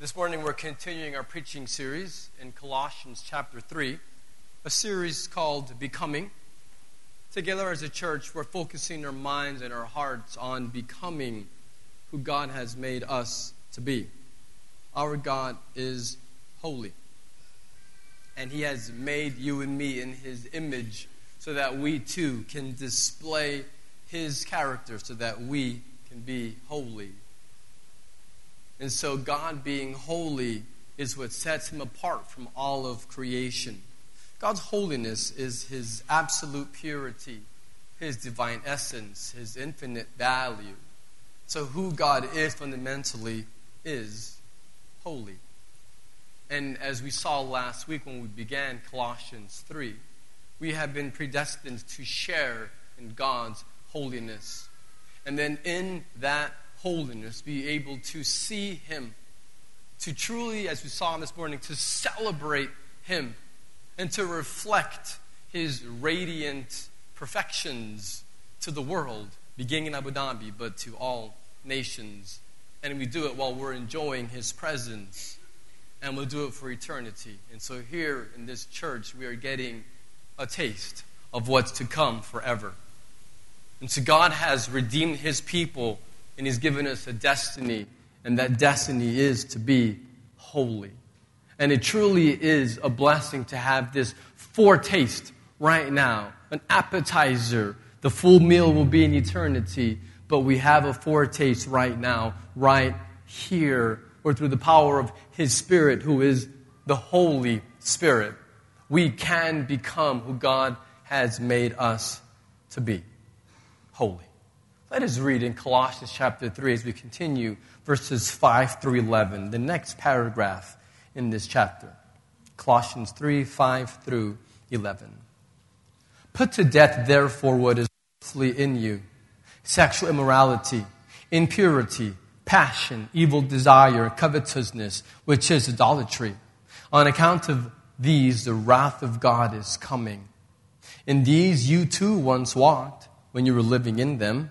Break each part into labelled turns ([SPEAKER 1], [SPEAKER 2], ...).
[SPEAKER 1] This morning we're continuing our preaching series in Colossians chapter 3, a series called Becoming. Together as a church, we're focusing our minds and our hearts on becoming who God has made us to be. Our God is holy, and He has made you and me in His image so that we too can display His character, so that we can be holy and so, God being holy is what sets him apart from all of creation. God's holiness is his absolute purity, his divine essence, his infinite value. So, who God is fundamentally is holy. And as we saw last week when we began Colossians 3, we have been predestined to share in God's holiness. And then in that holiness, be able to see Him, to truly, as we saw this morning, to celebrate Him, and to reflect His radiant perfections to the world, beginning in Abu Dhabi, but to all nations. And we do it while we're enjoying His presence, and we'll do it for eternity. And so, here in this church, we are getting a taste of what's to come forever. And so, God has redeemed His people and He's given us a destiny, and that destiny is to be holy. And it truly is a blessing to have this foretaste right now, an appetizer. The full meal will be in eternity, but we have a foretaste right now, right here, or through the power of His Spirit, who is the Holy Spirit. We can become who God has made us to be holy. Let us read in Colossians chapter 3 as we continue verses 5 through 11, the next paragraph in this chapter. Colossians 3 5 through 11. Put to death, therefore, what is earthly in you sexual immorality, impurity, passion, evil desire, covetousness, which is idolatry. On account of these, the wrath of God is coming. In these you too once walked when you were living in them.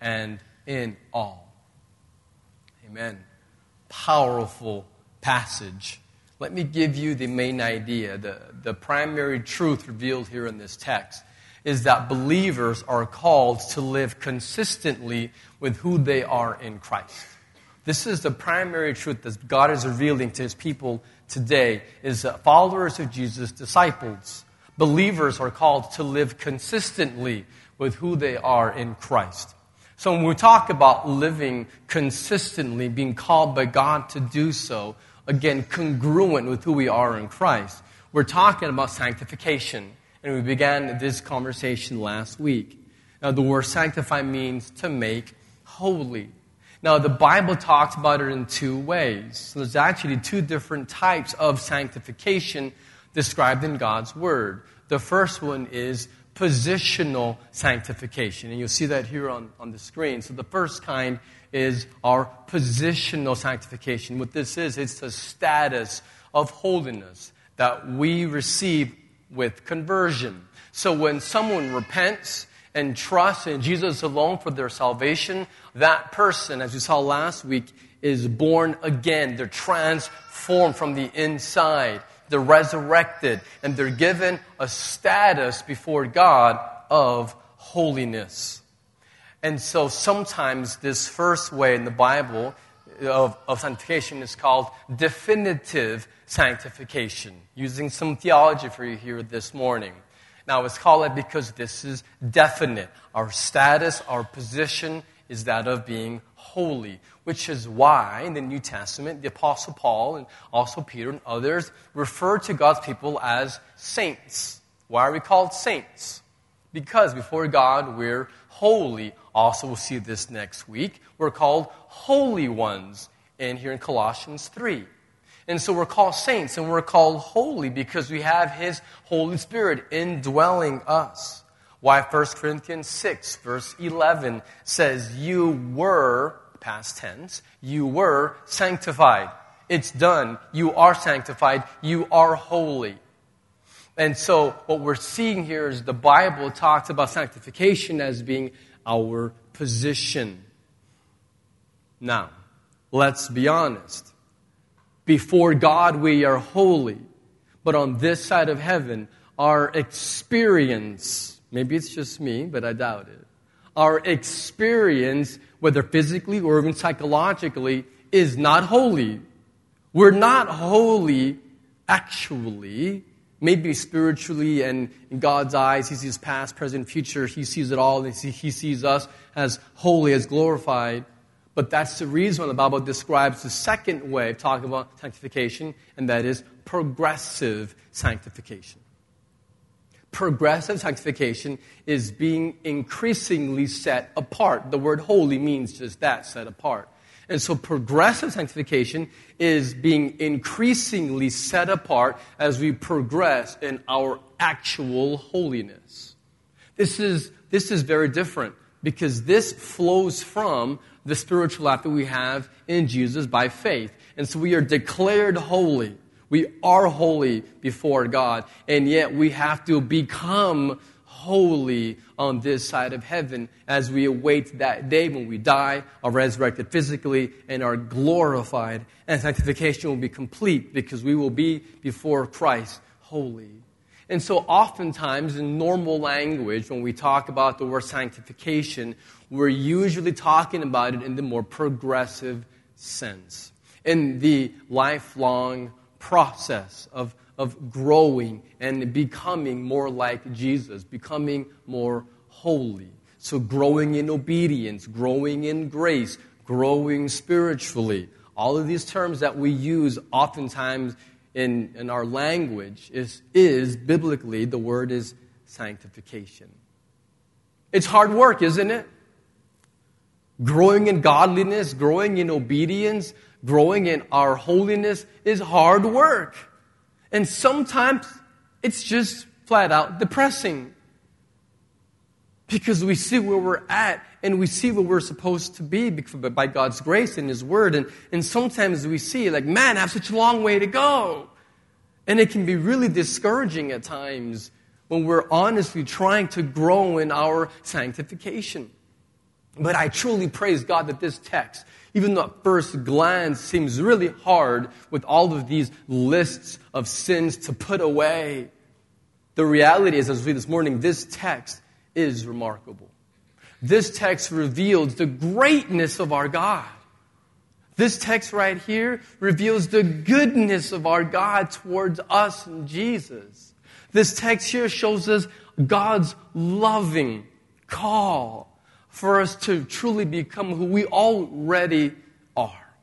[SPEAKER 1] and in all. Amen. Powerful passage. Let me give you the main idea. The, the primary truth revealed here in this text is that believers are called to live consistently with who they are in Christ. This is the primary truth that God is revealing to his people today is that followers of Jesus, disciples, believers are called to live consistently with who they are in Christ. So when we talk about living consistently, being called by God to do so, again, congruent with who we are in Christ, we're talking about sanctification. And we began this conversation last week. Now, the word sanctify means to make holy. Now, the Bible talks about it in two ways. So there's actually two different types of sanctification described in God's Word. The first one is positional sanctification. And you'll see that here on, on the screen. So the first kind is our positional sanctification. What this is, it's the status of holiness that we receive with conversion. So when someone repents and trusts in Jesus alone for their salvation, that person, as we saw last week, is born again. They're transformed from the inside they're resurrected, and they're given a status before God of holiness. And so sometimes this first way in the Bible of, of sanctification is called definitive sanctification, using some theology for you here this morning. Now, it's called that because this is definite. Our status, our position is that of being holy, which is why in the New Testament, the Apostle Paul and also Peter and others refer to God's people as saints. Why are we called saints? Because before God, we're holy. Also, we'll see this next week. We're called holy ones in here in Colossians 3. And so we're called saints and we're called holy because we have His Holy Spirit indwelling us. Why 1 Corinthians 6, verse 11 says, You were, past tense, you were sanctified. It's done. You are sanctified. You are holy. And so, what we're seeing here is the Bible talks about sanctification as being our position. Now, let's be honest. Before God, we are holy. But on this side of heaven, our experience, maybe it's just me, but I doubt it, our experience, whether physically or even psychologically, is not holy. We're not holy actually. Maybe spiritually and in God's eyes, He sees past, present, future. He sees it all. And He sees us as holy, as glorified. But that's the reason the Bible describes the second way of talking about sanctification, and that is progressive sanctification. Progressive sanctification is being increasingly set apart. The word holy means just that, set apart. And so progressive sanctification is being increasingly set apart as we progress in our actual holiness. This is, this is very different because this flows from the spiritual life that we have in Jesus by faith. And so we are declared holy. We are holy before God, and yet we have to become holy on this side of heaven as we await that day when we die, are resurrected physically, and are glorified. And sanctification will be complete because we will be before Christ holy. And so, oftentimes, in normal language, when we talk about the word sanctification, we're usually talking about it in the more progressive sense, in the lifelong process of, of growing and becoming more like Jesus, becoming more holy. So, growing in obedience, growing in grace, growing spiritually. All of these terms that we use oftentimes in, in our language is, is biblically, the word is sanctification. It's hard work, isn't it? Growing in godliness, growing in obedience, growing in our holiness is hard work. And sometimes it's just flat out depressing. Because we see where we're at and we see where we're supposed to be by God's grace and His Word. And, and sometimes we see, like, man, I have such a long way to go. And it can be really discouraging at times when we're honestly trying to grow in our sanctification. But I truly praise God that this text, even though at first glance seems really hard with all of these lists of sins to put away, the reality is, as we this morning, this text is remarkable. This text reveals the greatness of our God. This text right here reveals the goodness of our God towards us and Jesus. This text here shows us God's loving call for us to truly become who we already are.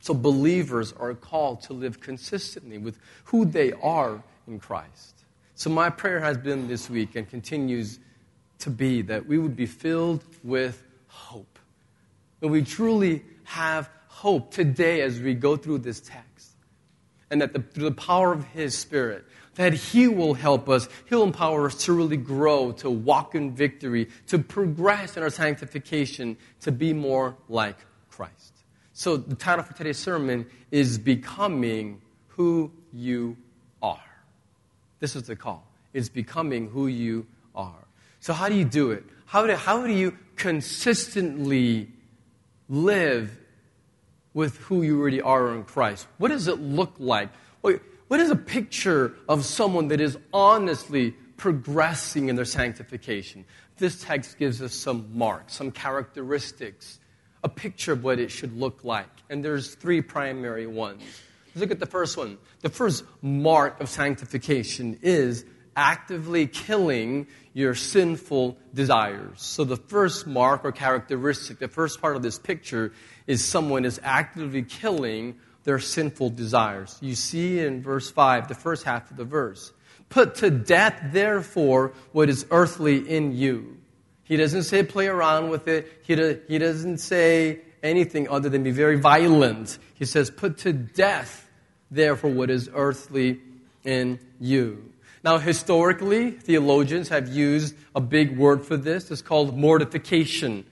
[SPEAKER 1] So, believers are called to live consistently with who they are in Christ. So, my prayer has been this week and continues to be that we would be filled with hope. That we truly have hope today as we go through this text. And that the, through the power of His Spirit, that He will help us. He'll empower us to really grow, to walk in victory, to progress in our sanctification, to be more like Christ. So, the title for today's sermon is Becoming Who You Are. This is the call. It's becoming who you are. So, how do you do it? How do, how do you consistently live with who you already are in Christ? What does it look like? What is a picture of someone that is honestly progressing in their sanctification? This text gives us some marks, some characteristics, a picture of what it should look like. And there's three primary ones. Let's look at the first one. The first mark of sanctification is actively killing your sinful desires. So the first mark or characteristic, the first part of this picture is someone is actively killing their sinful desires. You see in verse 5, the first half of the verse. Put to death, therefore, what is earthly in you. He doesn't say play around with it. He, do, he doesn't say anything other than be very violent. He says, Put to death, therefore, what is earthly in you. Now, historically, theologians have used a big word for this. It's called mortification.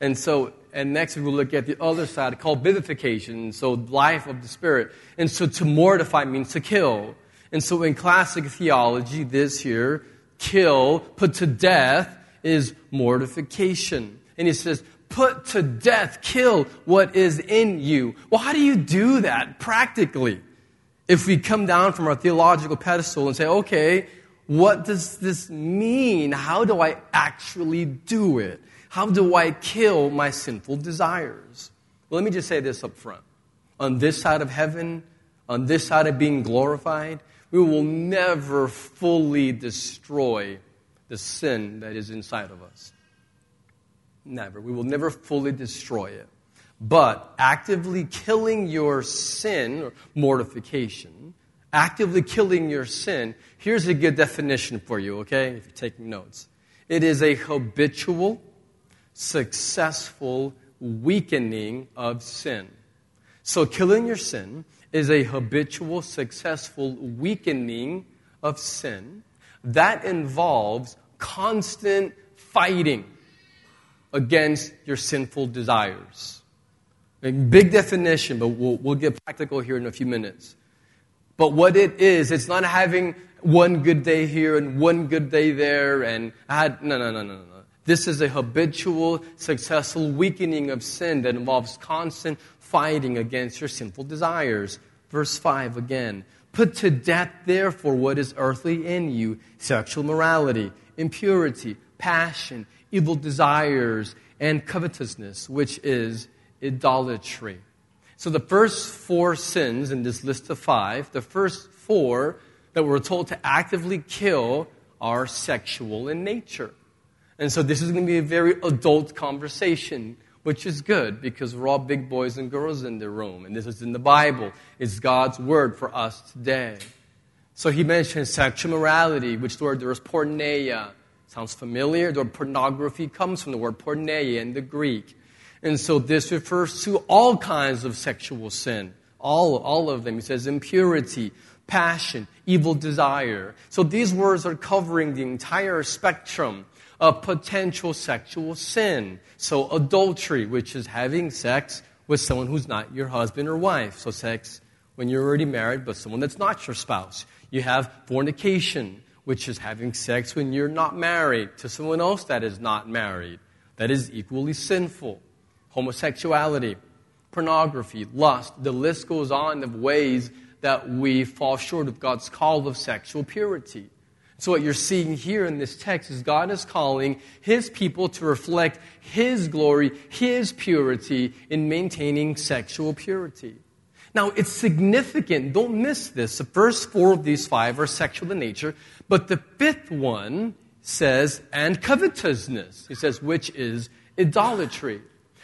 [SPEAKER 1] And so, and next we'll look at the other side called vivification. So, life of the Spirit. And so, to mortify means to kill. And so, in classic theology, this here, kill, put to death, is mortification. And he says, put to death, kill what is in you. Well, how do you do that practically? If we come down from our theological pedestal and say, okay, what does this mean? How do I actually do it? How do I kill my sinful desires? Well, let me just say this up front. On this side of heaven, on this side of being glorified, we will never fully destroy the sin that is inside of us. Never. We will never fully destroy it. But actively killing your sin, or mortification, actively killing your sin, here's a good definition for you, okay, if you're taking notes. It is a habitual, successful weakening of sin. So, killing your sin is a habitual, successful weakening of sin that involves constant fighting against your sinful desires. A big definition, but we'll, we'll get practical here in a few minutes. But what it is, it's not having one good day here and one good day there, and I had, no, no, no, no, no. This is a habitual, successful weakening of sin that involves constant fighting against your sinful desires. Verse 5 again. Put to death, therefore, what is earthly in you sexual morality, impurity, passion, evil desires, and covetousness, which is idolatry. So, the first four sins in this list of five, the first four that we're told to actively kill are sexual in nature. And so, this is going to be a very adult conversation which is good because we're all big boys and girls in the room, and this is in the Bible. It's God's word for us today. So he mentions sexual morality, which the word there is porneia. Sounds familiar? The word pornography comes from the word porneia in the Greek. And so this refers to all kinds of sexual sin. All, all of them. He says impurity, passion, evil desire. So these words are covering the entire spectrum of potential sexual sin. So, adultery, which is having sex with someone who's not your husband or wife. So, sex when you're already married, but someone that's not your spouse. You have fornication, which is having sex when you're not married to someone else that is not married. That is equally sinful. Homosexuality, pornography, lust, the list goes on of ways that we fall short of God's call of sexual purity. So, what you're seeing here in this text is God is calling His people to reflect His glory, His purity in maintaining sexual purity. Now, it's significant. Don't miss this. The first four of these five are sexual in nature, but the fifth one says, and covetousness. He says, which is idolatry.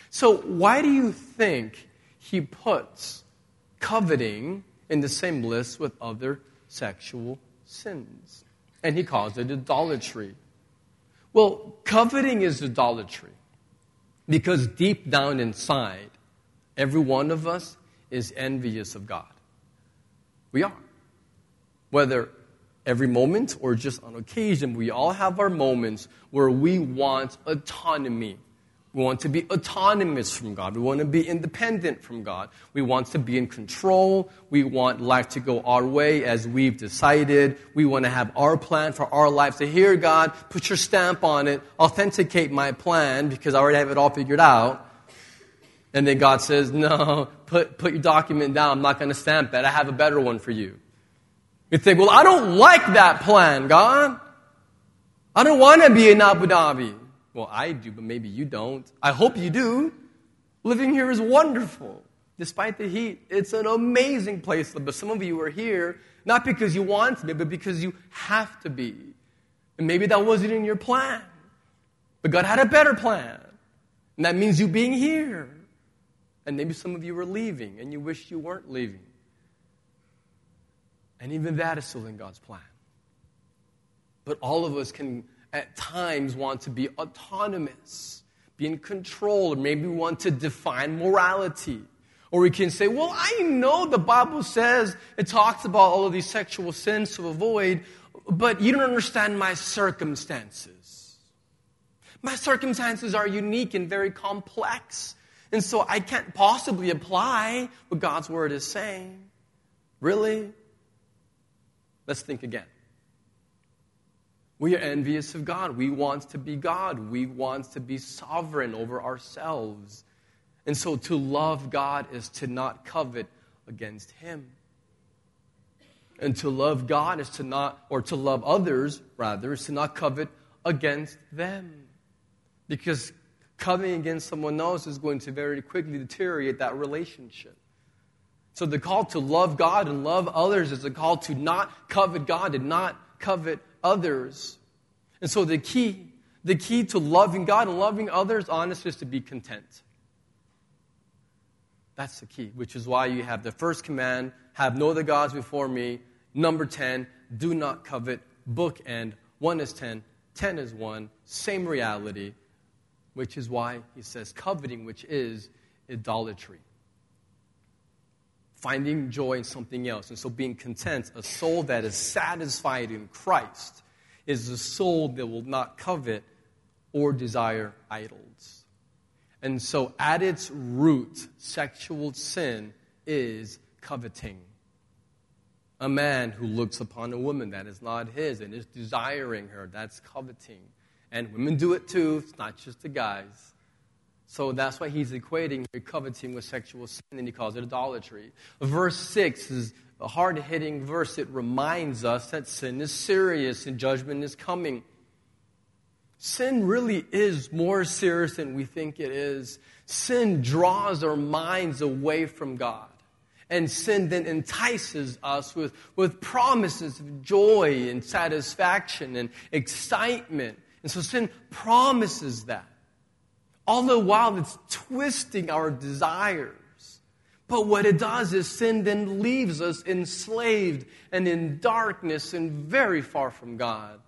[SPEAKER 1] So, why do you think he puts coveting in the same list with other sexual sins? And he calls it idolatry. Well, coveting is idolatry because deep down inside, every one of us is envious of God. We are. Whether every moment or just on occasion, we all have our moments where we want autonomy we want to be autonomous from God. We want to be independent from God. We want to be in control. We want life to go our way as we've decided. We want to have our plan for our lives. So here, God, put your stamp on it, authenticate my plan because I already have it all figured out. And then God says, no, put, put your document down. I'm not going to stamp that. I have a better one for you. You think, well, I don't like that plan, God. I don't want to be in Abu Dhabi. Well, I do, but maybe you don't. I hope you do. Living here is wonderful. Despite the heat, it's an amazing place But some of you are here not because you want to be, but because you have to be. And maybe that wasn't in your plan. But God had a better plan. And that means you being here. And maybe some of you are leaving and you wish you weren't leaving. And even that is still in God's plan. But all of us can at times want to be autonomous. be in control, or maybe want to define morality. Or we can say, well, I know the Bible says it talks about all of these sexual sins to avoid, but you don't understand my circumstances. My circumstances are unique and very complex. And so I can't possibly apply what God's word is saying. Really? Let's think again. We are envious of God. We want to be God. We want to be sovereign over ourselves. And so to love God is to not covet against Him. And to love God is to not, or to love others, rather, is to not covet against them. Because coveting against someone else is going to very quickly deteriorate that relationship. So the call to love God and love others is a call to not covet God and not covet others. And so the key, the key to loving God and loving others, honestly, is to be content. That's the key, which is why you have the first command have no other gods before me. Number 10, do not covet. Book Bookend. 1 is 10, 10 is 1. Same reality, which is why he says coveting, which is idolatry. Finding joy in something else. And so being content, a soul that is satisfied in Christ, is a soul that will not covet or desire idols. And so, at its root, sexual sin is coveting. A man who looks upon a woman that is not his and is desiring her, that's coveting. And women do it too, it's not just the guys. So that's why he's equating coveting with sexual sin, and he calls it idolatry. Verse 6 is a hard hitting verse. It reminds us that sin is serious and judgment is coming. Sin really is more serious than we think it is. Sin draws our minds away from God. And sin then entices us with, with promises of joy and satisfaction and excitement. And so sin promises that. All the while it's twisting our desires. But what it does is sin then leaves us enslaved and in darkness and very far from God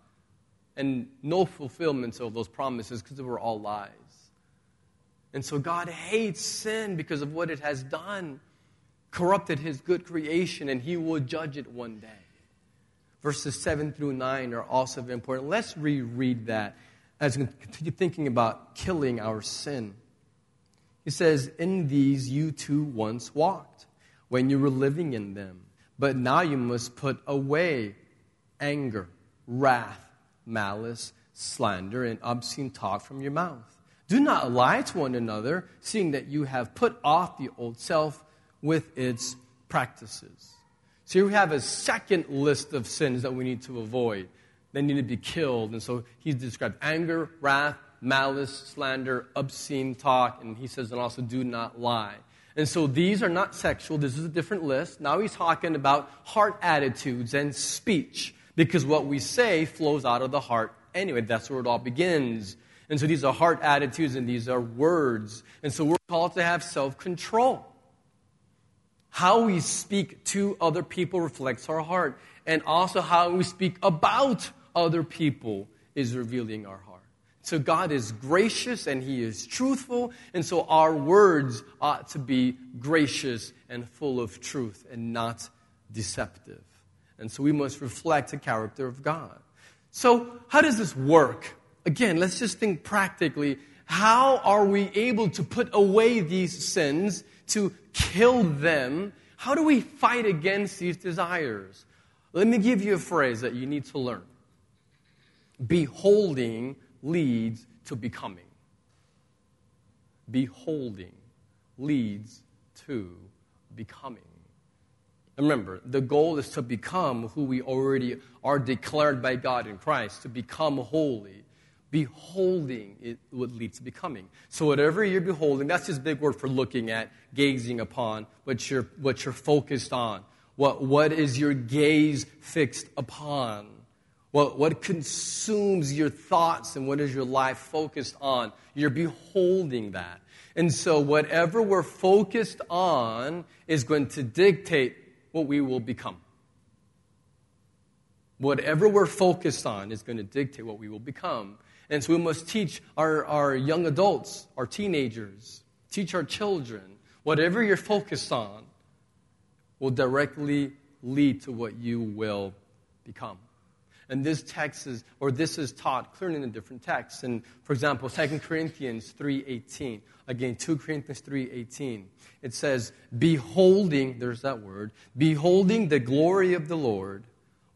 [SPEAKER 1] and no fulfillment of those promises because they were all lies. And so God hates sin because of what it has done, corrupted his good creation, and he will judge it one day. Verses 7 through 9 are also important. Let's reread that as we continue thinking about killing our sin. He says, In these you too once walked when you were living in them, but now you must put away anger, wrath malice, slander, and obscene talk from your mouth. Do not lie to one another, seeing that you have put off the old self with its practices. So here we have a second list of sins that we need to avoid. They need to be killed. And so he's described anger, wrath, malice, slander, obscene talk, and he says, and also do not lie. And so these are not sexual. This is a different list. Now he's talking about heart attitudes and speech because what we say flows out of the heart anyway. That's where it all begins. And so these are heart attitudes and these are words. And so we're called to have self control. How we speak to other people reflects our heart. And also how we speak about other people is revealing our heart. So God is gracious and He is truthful. And so our words ought to be gracious and full of truth and not deceptive. And so we must reflect the character of God. So, how does this work? Again, let's just think practically. How are we able to put away these sins, to kill them? How do we fight against these desires? Let me give you a phrase that you need to learn. Beholding leads to becoming. Beholding leads to becoming. Remember, the goal is to become who we already are declared by God in Christ, to become holy. Beholding it would lead to becoming. So whatever you're beholding, that's just a big word for looking at, gazing upon, what you're, what you're focused on. What, what is your gaze fixed upon? What, what consumes your thoughts and what is your life focused on? You're beholding that. And so whatever we're focused on is going to dictate what we will become. Whatever we're focused on is going to dictate what we will become. And so we must teach our, our young adults, our teenagers, teach our children, whatever you're focused on will directly lead to what you will become. And this text is, or this is taught clearly in a different text. And for example, 2 Corinthians 3.18. Again, 2 Corinthians 3.18. It says, beholding, there's that word, beholding the glory of the Lord,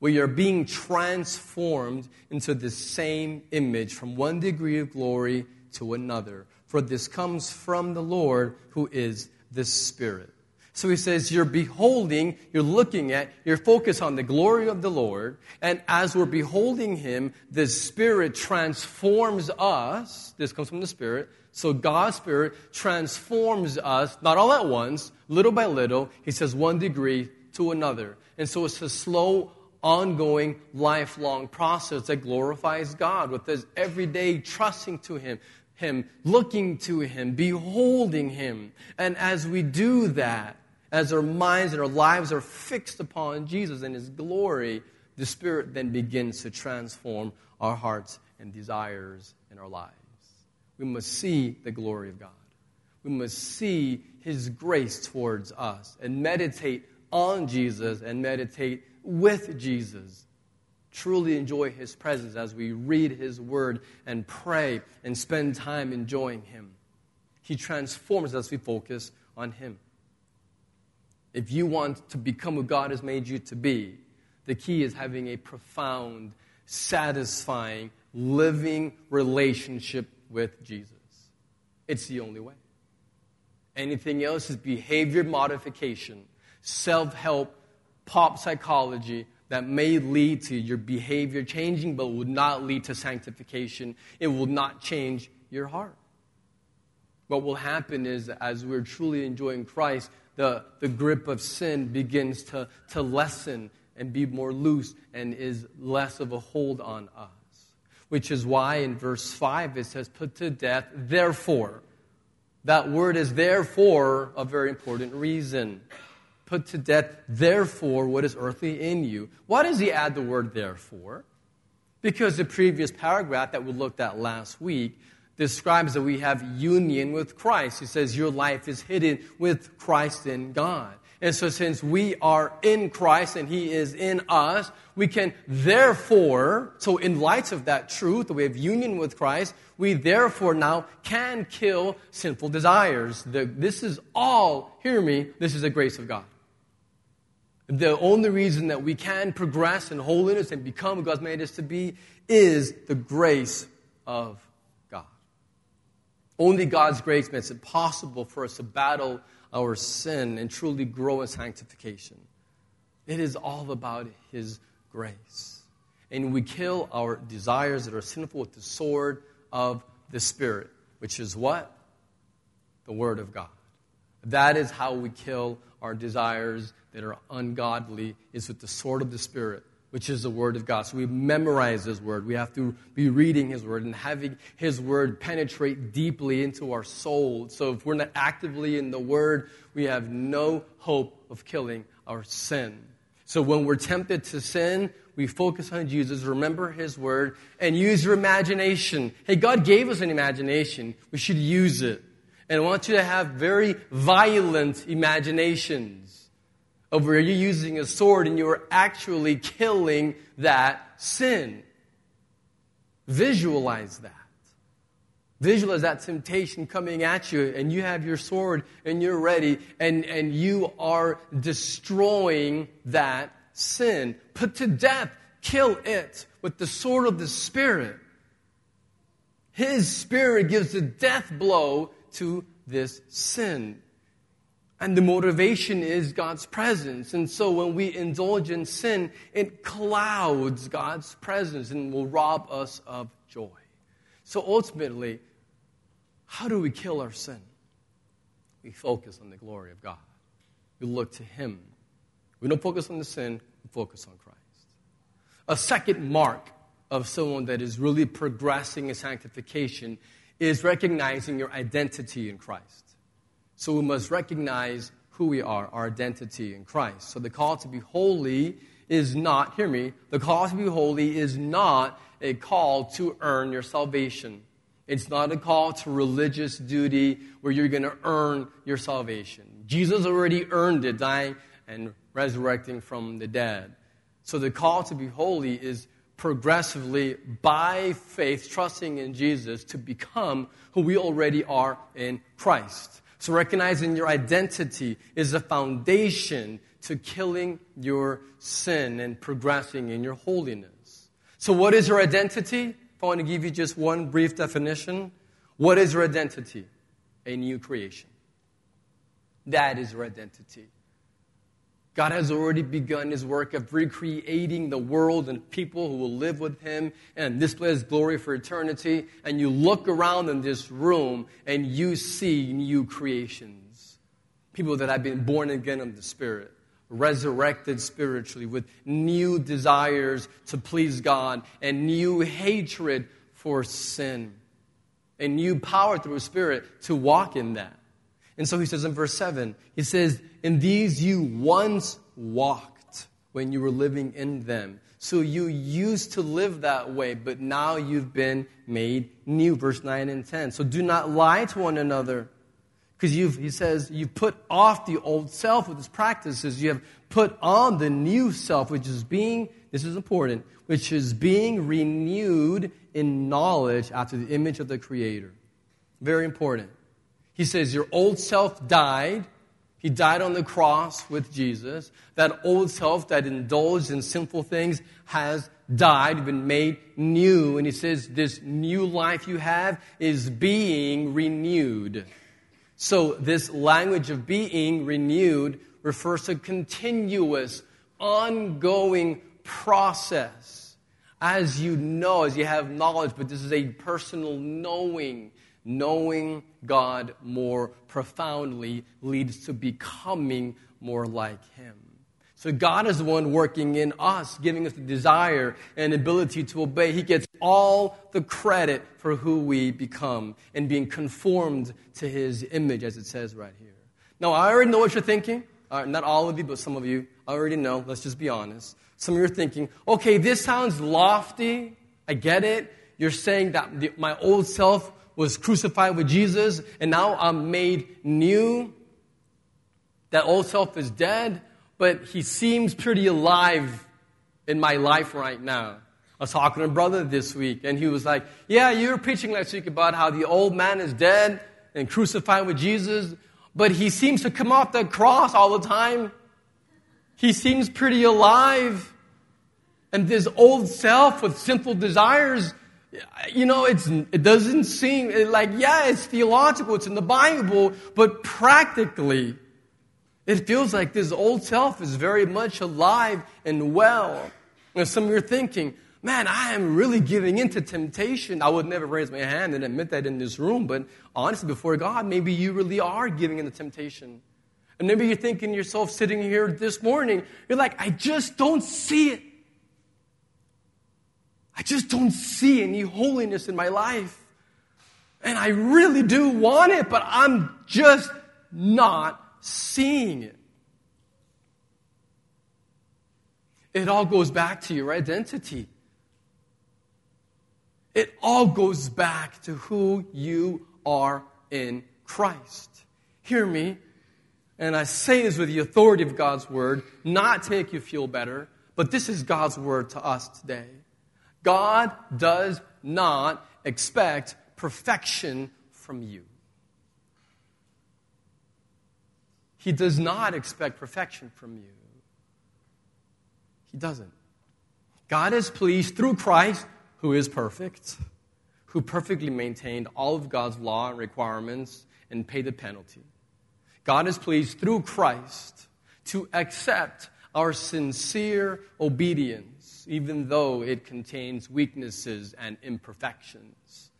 [SPEAKER 1] we are being transformed into the same image from one degree of glory to another. For this comes from the Lord who is the Spirit. So he says, You're beholding, you're looking at, you're focused on the glory of the Lord. And as we're beholding him, the Spirit transforms us. This comes from the Spirit. So God's Spirit transforms us, not all at once, little by little. He says, one degree to another. And so it's a slow, ongoing, lifelong process that glorifies God with this everyday trusting to Him, Him, looking to Him, beholding Him. And as we do that, as our minds and our lives are fixed upon Jesus and His glory, the Spirit then begins to transform our hearts and desires in our lives. We must see the glory of God. We must see His grace towards us and meditate on Jesus and meditate with Jesus. Truly enjoy His presence as we read His Word and pray and spend time enjoying Him. He transforms us as we focus on Him. If you want to become who God has made you to be, the key is having a profound, satisfying, living relationship with Jesus. It's the only way. Anything else is behavior modification, self help, pop psychology that may lead to your behavior changing but would not lead to sanctification. It will not change your heart. What will happen is, as we're truly enjoying Christ, the, the grip of sin begins to, to lessen and be more loose and is less of a hold on us. Which is why in verse 5 it says, Put to death, therefore. That word is therefore a very important reason. Put to death, therefore, what is earthly in you. Why does he add the word therefore? Because the previous paragraph that we looked at last week describes that we have union with Christ. He says, Your life is hidden with Christ in God. And so, since we are in Christ and He is in us, we can therefore, so in light of that truth, that we have union with Christ, we therefore now can kill sinful desires. The, this is all, hear me, this is the grace of God. The only reason that we can progress in holiness and become God's made us to be is the grace of only God's grace makes it possible for us to battle our sin and truly grow in sanctification. It is all about His grace. And we kill our desires that are sinful with the sword of the Spirit, which is what? The Word of God. That is how we kill our desires that are ungodly, is with the sword of the Spirit, which is the Word of God. So we memorize His Word. We have to be reading His Word and having His Word penetrate deeply into our soul. So if we're not actively in the Word, we have no hope of killing our sin. So when we're tempted to sin, we focus on Jesus, remember His Word, and use your imagination. Hey, God gave us an imagination. We should use it. And I want you to have very violent imaginations of where you're using a sword and you're actually killing that sin. Visualize that. Visualize that temptation coming at you, and you have your sword and you're ready, and, and you are destroying that sin. Put to death, kill it with the sword of the Spirit. His Spirit gives the death blow to this sin. And the motivation is God's presence. And so when we indulge in sin, it clouds God's presence and will rob us of joy. So ultimately, how do we kill our sin? We focus on the glory of God. We look to Him. We don't focus on the sin, we focus on Christ. A second mark of someone that is really progressing in sanctification is recognizing your identity in Christ. So we must recognize who we are, our identity in Christ. So the call to be holy is not, hear me, the call to be holy is not a call to earn your salvation. It's not a call to religious duty where you're going to earn your salvation. Jesus already earned it, dying and resurrecting from the dead. So the call to be holy is progressively, by faith, trusting in Jesus to become who we already are in Christ. So recognizing your identity is a foundation to killing your sin and progressing in your holiness. So, what is your identity? If I want to give you just one brief definition, what is your identity? A new creation. That is your identity. God has already begun his work of recreating the world and people who will live with him and display his glory for eternity. And you look around in this room and you see new creations. People that have been born again of the Spirit, resurrected spiritually with new desires to please God and new hatred for sin, and new power through His Spirit to walk in that. And so he says in verse 7, he says, In these you once walked when you were living in them. So you used to live that way, but now you've been made new. Verse 9 and 10. So do not lie to one another. Because you've, he says, you've put off the old self with its practices. You have put on the new self, which is being, this is important, which is being renewed in knowledge after the image of the Creator. Very important. He says, Your old self died. He died on the cross with Jesus. That old self that indulged in sinful things has died, been made new. And he says, This new life you have is being renewed. So, this language of being renewed refers to continuous, ongoing process. As you know, as you have knowledge, but this is a personal knowing knowing God more profoundly leads to becoming more like Him. So God is the one working in us, giving us the desire and ability to obey. He gets all the credit for who we become and being conformed to His image, as it says right here. Now, I already know what you're thinking. Uh, not all of you, but some of you. Already know. Let's just be honest. Some of you are thinking, okay, this sounds lofty. I get it. You're saying that the, my old self was crucified with Jesus and now I'm made new. That old self is dead, but he seems pretty alive in my life right now. I was talking to a brother this week, and he was like, Yeah, you were preaching last week about how the old man is dead and crucified with Jesus, but he seems to come off the cross all the time. He seems pretty alive. And this old self with sinful desires you know, it's, it doesn't seem like, yeah, it's theological, it's in the Bible, but practically, it feels like this old self is very much alive and well. And some of you are thinking, man, I am really giving into temptation. I would never raise my hand and admit that in this room, but honestly, before God, maybe you really are giving into temptation. And maybe you're thinking yourself sitting here this morning, you're like, I just don't see it. I just don't see any holiness in my life. And I really do want it, but I'm just not seeing it. It all goes back to your identity. It all goes back to who you are in Christ. Hear me, and I say this with the authority of God's word, not to make you feel better, but this is God's word to us today. God does not expect perfection from you. He does not expect perfection from you. He doesn't. God is pleased through Christ, who is perfect, who perfectly maintained all of God's law and requirements and paid the penalty. God is pleased through Christ to accept our sincere obedience even though it contains weaknesses and imperfections.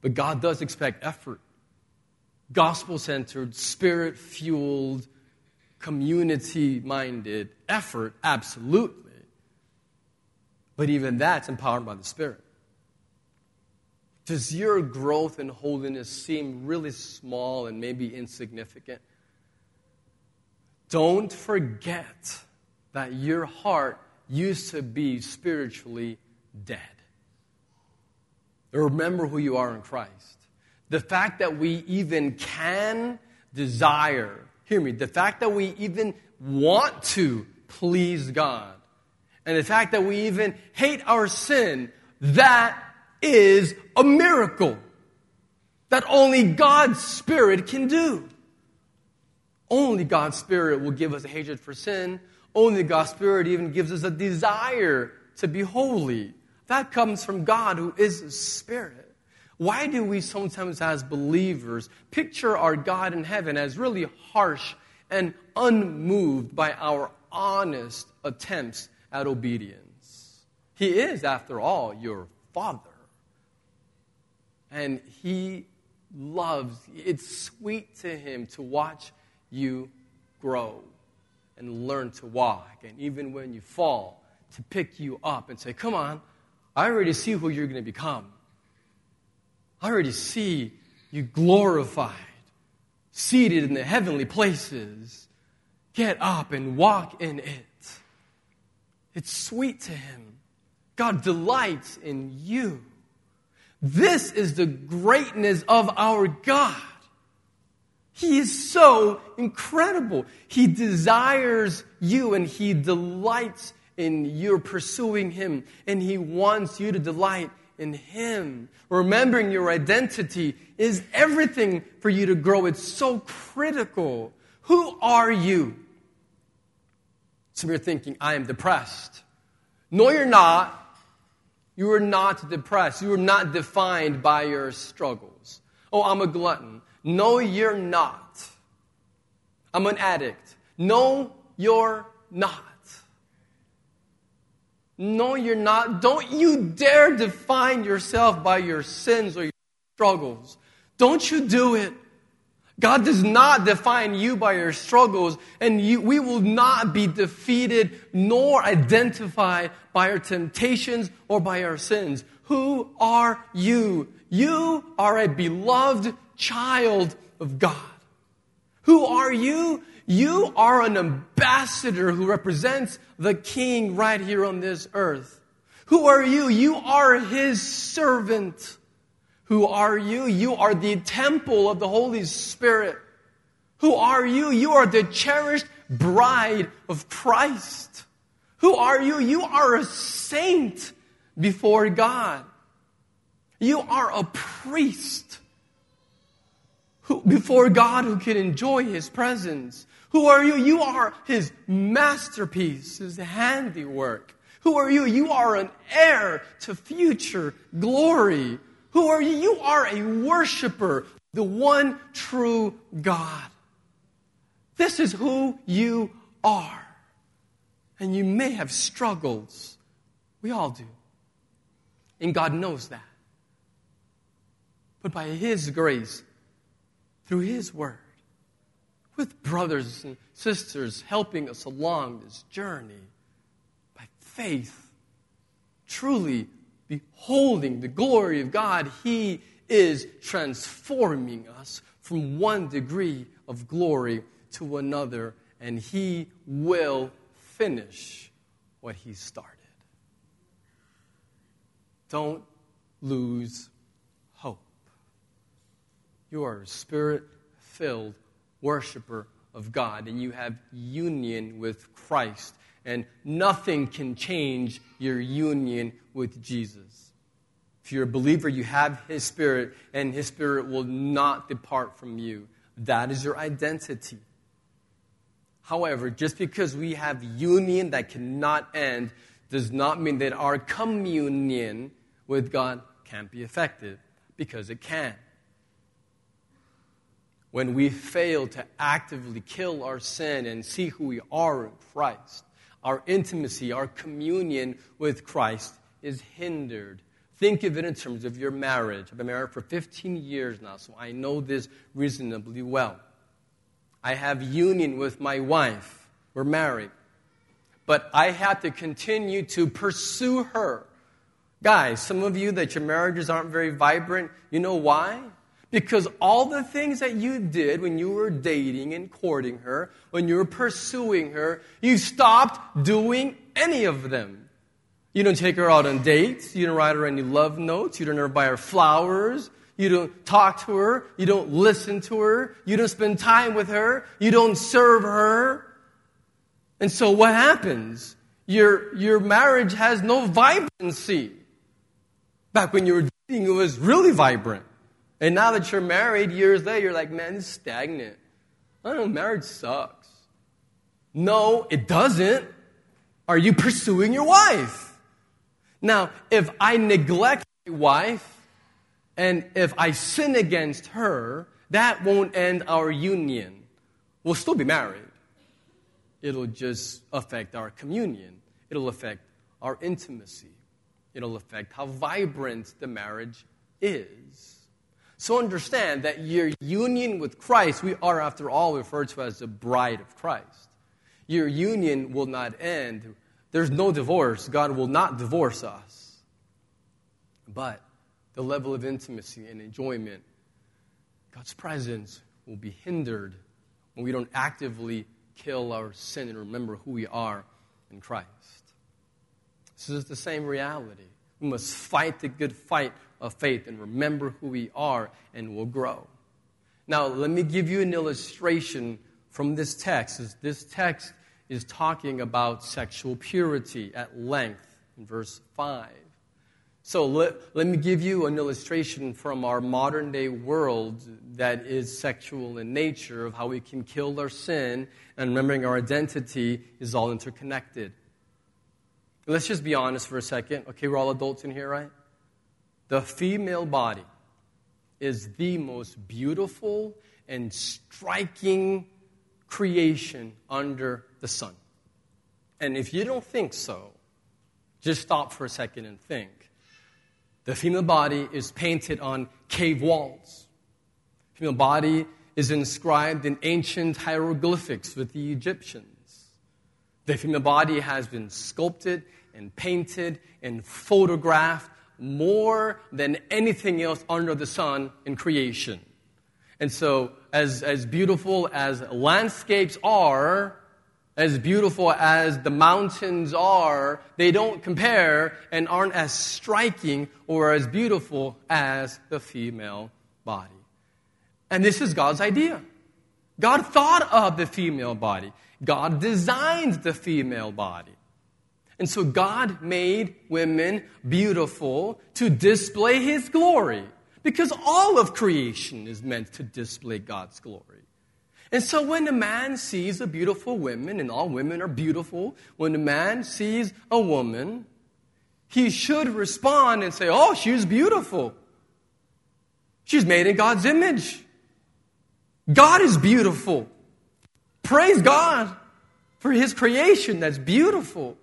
[SPEAKER 1] But God does expect effort gospel centered, spirit fueled, community minded effort, absolutely. But even that's empowered by the Spirit. Does your growth in holiness seem really small and maybe insignificant? Don't forget that your heart used to be spiritually dead. Remember who you are in Christ. The fact that we even can desire, hear me, the fact that we even want to please God, and the fact that we even hate our sin, that is a miracle that only God's Spirit can do. Only God's Spirit will give us a hatred for sin. Only God's Spirit even gives us a desire to be holy. That comes from God who is Spirit. Why do we sometimes, as believers, picture our God in heaven as really harsh and unmoved by our honest attempts at obedience? He is, after all, your Father. And He loves, it's sweet to Him to watch you grow and learn to walk. And even when you fall, to pick you up and say, Come on, I already see who you're going to become. I already see you glorified, seated in the heavenly places. Get up and walk in it. It's sweet to Him. God delights in you. This is the greatness of our God. He is so incredible. He desires you and He delights in your pursuing Him, and He wants you to delight in Him. Remembering your identity is everything for you to grow. It's so critical. Who are you? Some of you are thinking, I am depressed. No, you're not. You are not depressed. You are not defined by your struggles. Oh, I'm a glutton. No, you're not. I'm an addict. No, you're not. No, you're not. Don't you dare define yourself by your sins or your struggles. Don't you do it. God does not define you by your struggles, and you, we will not be defeated nor identified by our temptations or by our sins. Who are you? You are a beloved child of God. Who are you? You are an ambassador who represents the king right here on this earth. Who are you? You are his servant. Who are you? You are the temple of the Holy Spirit. Who are you? You are the cherished bride of Christ. Who are you? You are a saint before God. You are a priest who, before God who can enjoy his presence. Who are you? You are his masterpiece, his handiwork. Who are you? You are an heir to future glory. Who are you? You are a worshiper, the one true God. This is who you are. And you may have struggles. We all do. And God knows that. But by His grace, through His Word, with brothers and sisters helping us along this journey by faith, truly beholding the glory of God, He is transforming us from one degree of glory to another, and He will finish what He started. Don't lose. You are a spirit filled worshiper of God and you have union with Christ. And nothing can change your union with Jesus. If you're a believer, you have His Spirit, and His Spirit will not depart from you. That is your identity. However, just because we have union that cannot end does not mean that our communion with God can't be effective, because it can when we fail to actively kill our sin and see who we are in Christ, our intimacy, our communion with Christ is hindered. Think of it in terms of your marriage. I've been married for 15 years now, so I know this reasonably well. I have union with my wife. We're married. But I have to continue to pursue her. Guys, some of you that your marriages aren't very vibrant, you know why? Because all the things that you did when you were dating and courting her, when you were pursuing her, you stopped doing any of them. You don't take her out on dates. You don't write her any love notes. You don't ever buy her flowers. You don't talk to her. You don't listen to her. You don't spend time with her. You don't serve her. And so what happens? Your, your marriage has no vibrancy. Back when you were dating, it was really vibrant. And now that you're married, years later, you're like, man, it's stagnant. I don't know, marriage sucks. No, it doesn't. Are you pursuing your wife? Now, if I neglect my wife and if I sin against her, that won't end our union. We'll still be married. It'll just affect our communion, it'll affect our intimacy, it'll affect how vibrant the marriage is. So understand that your union with Christ, we are, after all, referred to as the bride of Christ. Your union will not end. There's no divorce. God will not divorce us. But the level of intimacy and enjoyment, God's presence will be hindered when we don't actively kill our sin and remember who we are in Christ. This is the same reality. We must fight the good fight of faith and remember who we are and we'll grow. Now, let me give you an illustration from this text. This text is talking about sexual purity at length in verse 5. So let, let me give you an illustration from our modern day world that is sexual in nature of how we can kill our sin and remembering our identity is all interconnected. Let's just be honest for a second. Okay, we're all adults in here, right? The female body is the most beautiful and striking creation under the sun. And if you don't think so, just stop for a second and think. The female body is painted on cave walls. The female body is inscribed in ancient hieroglyphics with the Egyptians. The female body has been sculpted and painted and photographed more than anything else under the sun in creation. And so, as, as beautiful as landscapes are, as beautiful as the mountains are, they don't compare and aren't as striking or as beautiful as the female body. And this is God's idea. God thought of the female body. God designed the female body. And so God made women beautiful to display His glory. Because all of creation is meant to display God's glory. And so when a man sees a beautiful woman, and all women are beautiful, when a man sees a woman, he should respond and say, Oh, she's beautiful. She's made in God's image. God is beautiful. Praise God for his creation that's beautiful.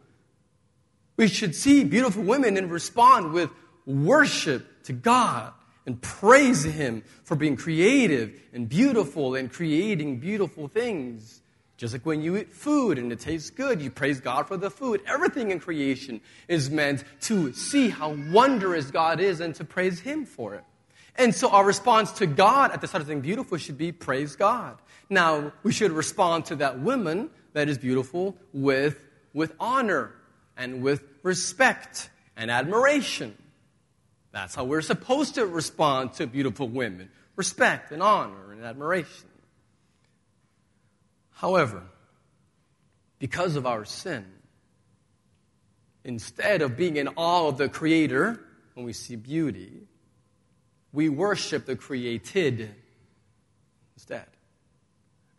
[SPEAKER 1] We should see beautiful women and respond with worship to God and praise Him for being creative and beautiful and creating beautiful things. Just like when you eat food and it tastes good, you praise God for the food. Everything in creation is meant to see how wondrous God is and to praise Him for it. And so our response to God at the sight of something beautiful should be praise God. Now, we should respond to that woman that is beautiful with, with honor and with respect and admiration. That's how we're supposed to respond to beautiful women respect and honor and admiration. However, because of our sin, instead of being in awe of the Creator when we see beauty, we worship the created instead.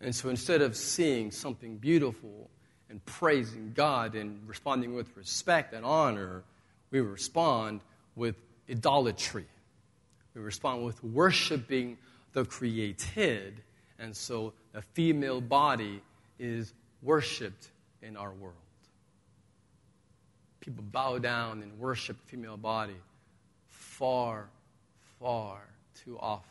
[SPEAKER 1] And so instead of seeing something beautiful and praising God and responding with respect and honor, we respond with idolatry. We respond with worshiping the created, and so the female body is worshiped in our world. People bow down and worship the female body far, far too often.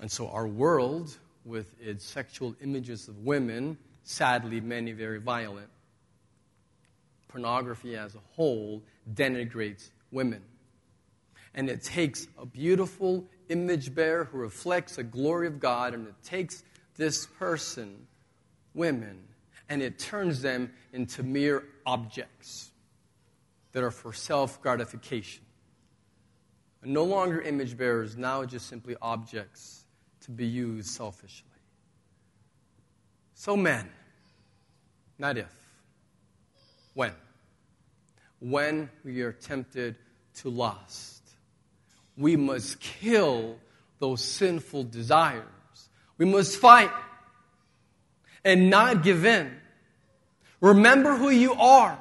[SPEAKER 1] And so our world, with its sexual images of women, sadly, many very violent, pornography as a whole denigrates women. and it takes a beautiful image bearer who reflects the glory of God, and it takes this person, women, and it turns them into mere objects that are for self gratification. No longer image bearers, now just simply objects to be used selfishly. So, men, not if, when? When we are tempted to lust, we must kill those sinful desires. We must fight and not give in. Remember who you are.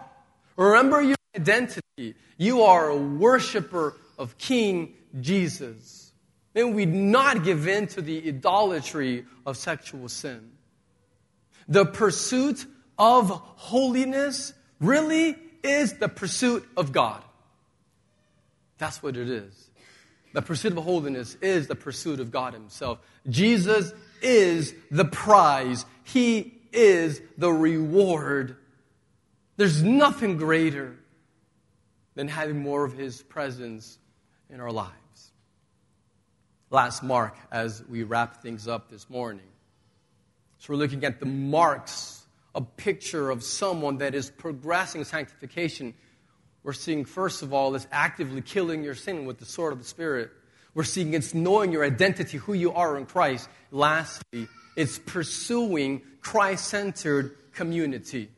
[SPEAKER 1] Remember your identity. You are a worshiper of King Jesus. Then we'd not give in to the idolatry of sexual sin. The pursuit of holiness really is the pursuit of God. That's what it is. The pursuit of holiness is the pursuit of God Himself. Jesus is the prize, He is the reward. There's nothing greater than having more of His presence in our lives. Last mark as we wrap things up this morning. So we're looking at the marks, a picture of someone that is progressing sanctification. We're seeing, first of all, is actively killing your sin with the sword of the Spirit. We're seeing it's knowing your identity, who you are in Christ. Lastly, it's pursuing Christ centered community.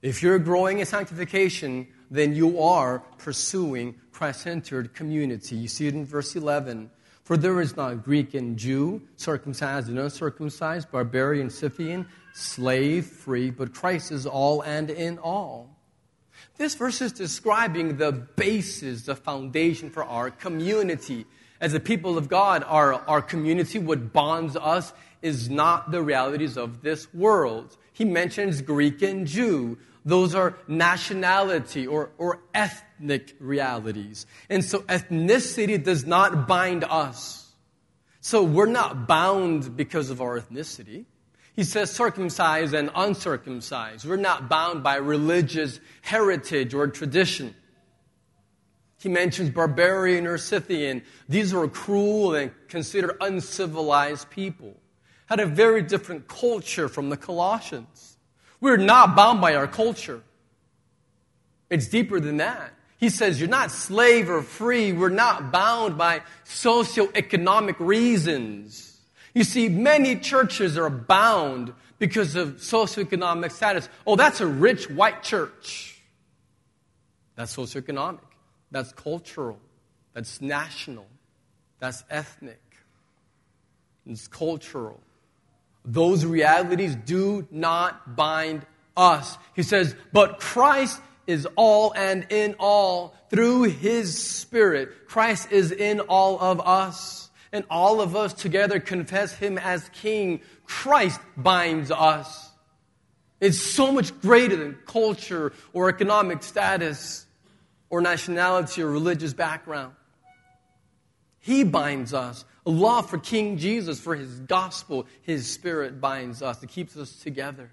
[SPEAKER 1] If you're growing in sanctification, then you are pursuing Christ centered community. You see it in verse 11. For there is not Greek and Jew, circumcised and uncircumcised, barbarian, Scythian, slave, free, but Christ is all and in all. This verse is describing the basis, the foundation for our community. As a people of God, our, our community, what bonds us is not the realities of this world. He mentions Greek and Jew. Those are nationality or, or ethnic realities. And so ethnicity does not bind us. So we're not bound because of our ethnicity. He says circumcised and uncircumcised. We're not bound by religious heritage or tradition. He mentions barbarian or Scythian. These were cruel and considered uncivilized people. Had a very different culture from the Colossians. We're not bound by our culture. It's deeper than that. He says, You're not slave or free. We're not bound by socioeconomic reasons. You see, many churches are bound because of socioeconomic status. Oh, that's a rich white church. That's socioeconomic. That's cultural. That's national. That's ethnic. It's cultural. Those realities do not bind us. He says, but Christ is all and in all through his Spirit. Christ is in all of us. And all of us together confess him as King. Christ binds us. It's so much greater than culture or economic status or nationality or religious background. He binds us. A law for King Jesus, for his gospel, his spirit binds us. It keeps us together.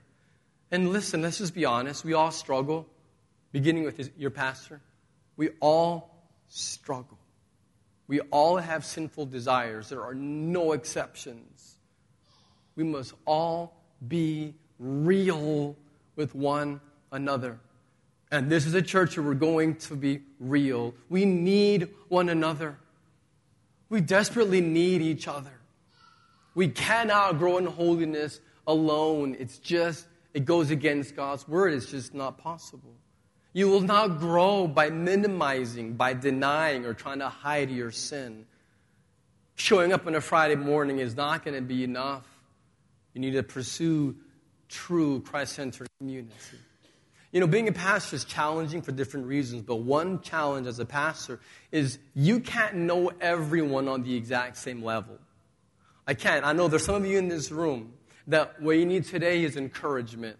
[SPEAKER 1] And listen, let's just be honest. We all struggle, beginning with his, your pastor. We all struggle. We all have sinful desires. There are no exceptions. We must all be real with one another. And this is a church where we're going to be real. We need one another. We desperately need each other. We cannot grow in holiness alone. It's just, it goes against God's word. It's just not possible. You will not grow by minimizing, by denying, or trying to hide your sin. Showing up on a Friday morning is not going to be enough. You need to pursue true Christ centered community. You know, being a pastor is challenging for different reasons, but one challenge as a pastor is you can't know everyone on the exact same level. I can't. I know there's some of you in this room that what you need today is encouragement.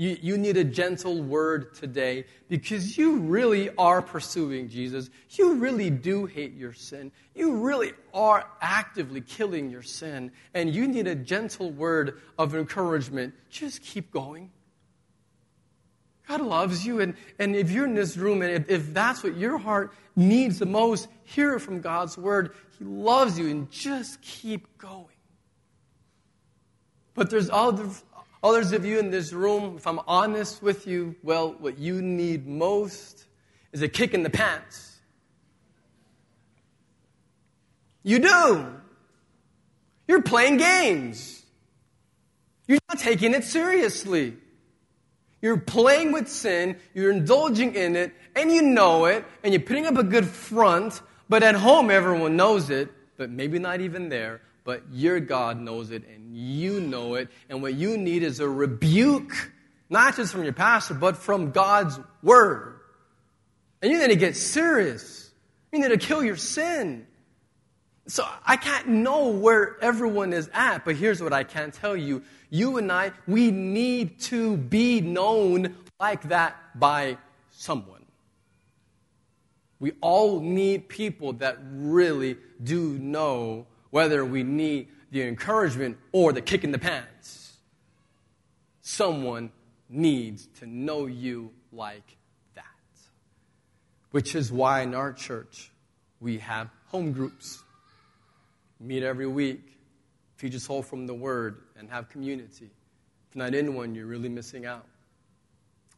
[SPEAKER 1] You, you need a gentle word today because you really are pursuing Jesus. You really do hate your sin. You really are actively killing your sin. And you need a gentle word of encouragement. Just keep going. God loves you. And, and if you're in this room and if, if that's what your heart needs the most, hear it from God's word. He loves you and just keep going. But there's other, others of you in this room, if I'm honest with you, well, what you need most is a kick in the pants. You do. You're playing games. You're not taking it seriously. You're playing with sin, you're indulging in it, and you know it, and you're putting up a good front, but at home everyone knows it, but maybe not even there, but your God knows it, and you know it, and what you need is a rebuke, not just from your pastor, but from God's Word. And you need to get serious. You need to kill your sin. So I can't know where everyone is at, but here's what I can tell you. You and I, we need to be known like that by someone. We all need people that really do know whether we need the encouragement or the kick in the pants. Someone needs to know you like that. Which is why in our church we have home groups meet every week, feed your soul from the Word, and have community. If not in one, you're really missing out.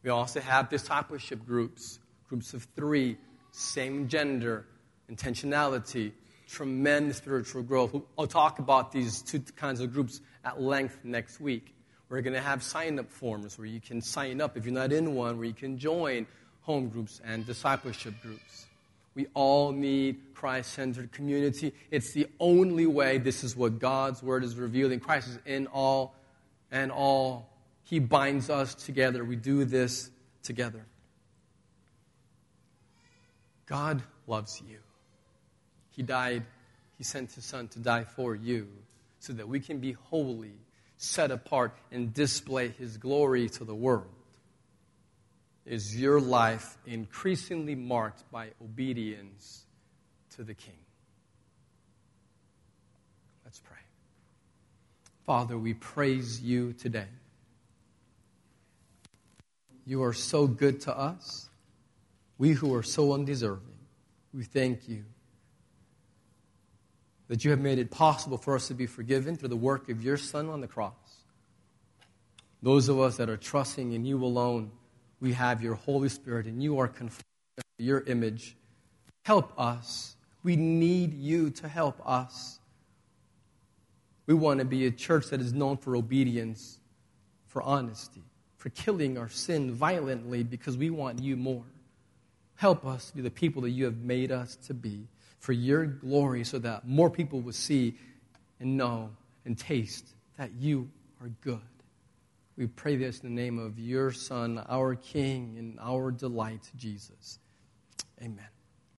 [SPEAKER 1] We also have discipleship groups, groups of three, same gender, intentionality, tremendous spiritual growth. I'll talk about these two kinds of groups at length next week. We're going to have sign up forms where you can sign up if you're not in one, where you can join home groups and discipleship groups. We all need Christ centered community. It's the only way. This is what God's word is revealing. Christ is in all and all. He binds us together. We do this together. God loves you. He died, He sent His Son to die for you so that we can be holy, set apart, and display His glory to the world. Is your life increasingly marked by obedience to the King? Let's pray. Father, we praise you today. You are so good to us. We who are so undeserving, we thank you that you have made it possible for us to be forgiven through the work of your Son on the cross. Those of us that are trusting in you alone we have your Holy Spirit and you are conformed to your image. Help us. We need you to help us. We want to be a church that is known for obedience, for honesty, for killing our sin violently because we want you more. Help us be the people that you have made us to be for your glory so that more people will see and know and taste that you are good. We pray this in the name of your Son, our King, and our delight, Jesus. Amen.